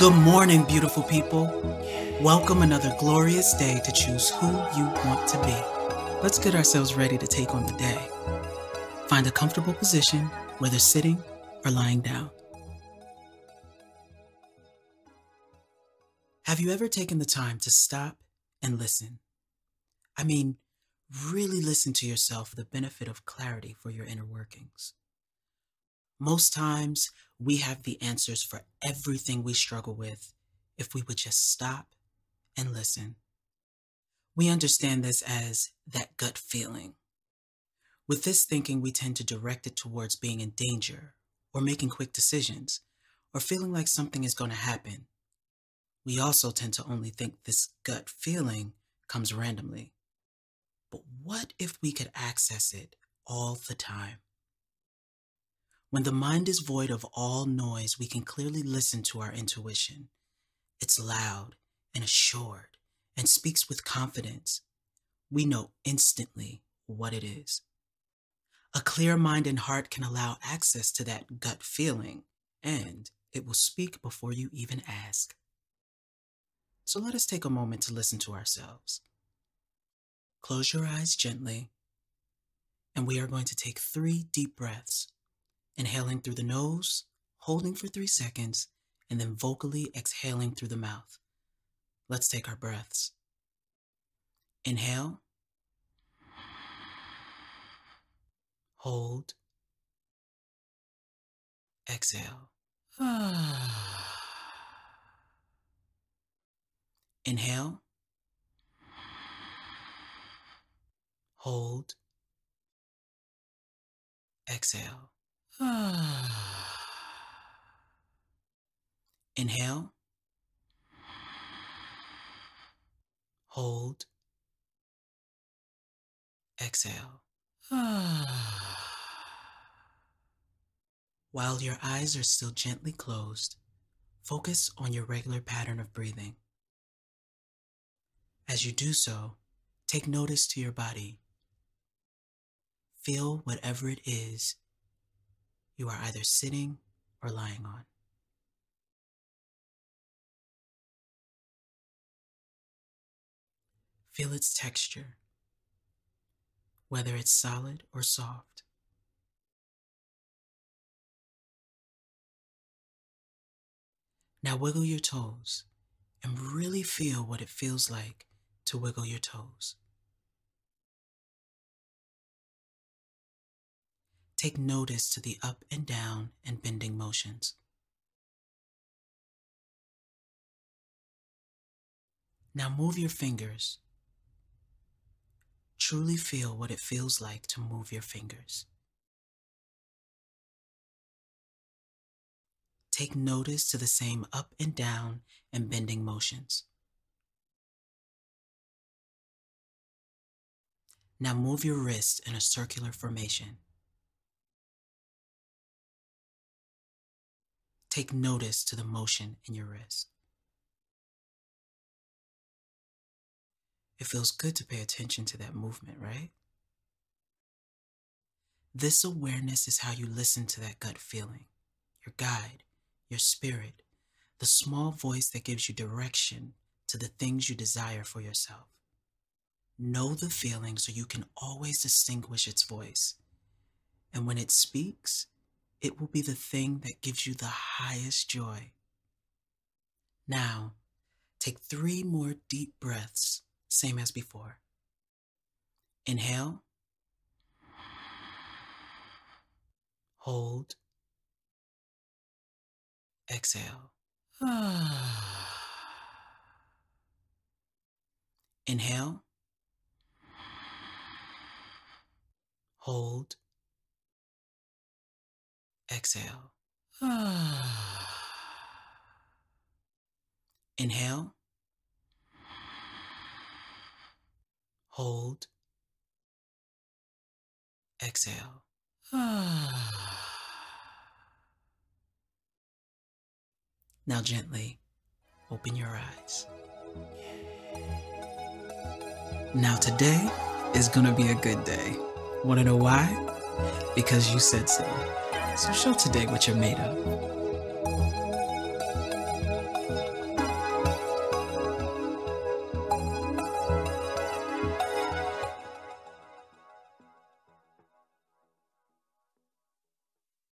Good morning, beautiful people. Welcome another glorious day to choose who you want to be. Let's get ourselves ready to take on the day. Find a comfortable position, whether sitting or lying down. Have you ever taken the time to stop and listen? I mean, really listen to yourself for the benefit of clarity for your inner workings. Most times, we have the answers for everything we struggle with if we would just stop and listen. We understand this as that gut feeling. With this thinking, we tend to direct it towards being in danger or making quick decisions or feeling like something is going to happen. We also tend to only think this gut feeling comes randomly. But what if we could access it all the time? When the mind is void of all noise, we can clearly listen to our intuition. It's loud and assured and speaks with confidence. We know instantly what it is. A clear mind and heart can allow access to that gut feeling, and it will speak before you even ask. So let us take a moment to listen to ourselves. Close your eyes gently, and we are going to take three deep breaths inhaling through the nose, holding for three seconds, and then vocally exhaling through the mouth. Let's take our breaths. Inhale. Hold. Exhale. Inhale. Hold. Exhale. Inhale. Hold. Exhale. While your eyes are still gently closed, focus on your regular pattern of breathing. As you do so, take notice to your body. Feel whatever it is you are either sitting or lying on. Feel its texture, whether it's solid or soft. Now wiggle your toes and really feel what it feels like to wiggle your toes. Take notice to the up and down and bending motions. Now move your fingers. Truly feel what it feels like to move your fingers. Take notice to the same up and down and bending motions. Now move your wrist in a circular formation. Take notice to the motion in your wrist. It feels good to pay attention to that movement, right? This awareness is how you listen to that gut feeling, your guide, your spirit, the small voice that gives you direction to the things you desire for yourself. Know the feeling so you can always distinguish its voice. And when it speaks, it will be the thing that gives you the highest joy. Now, take three more deep breaths, same as before. Inhale. Hold. Exhale. Inhale. Hold. Exhale. Inhale. Hold. Exhale. Now gently open your eyes. Now today is gonna be a good day. Wanna know why? Because you said so. So show today what you're made of.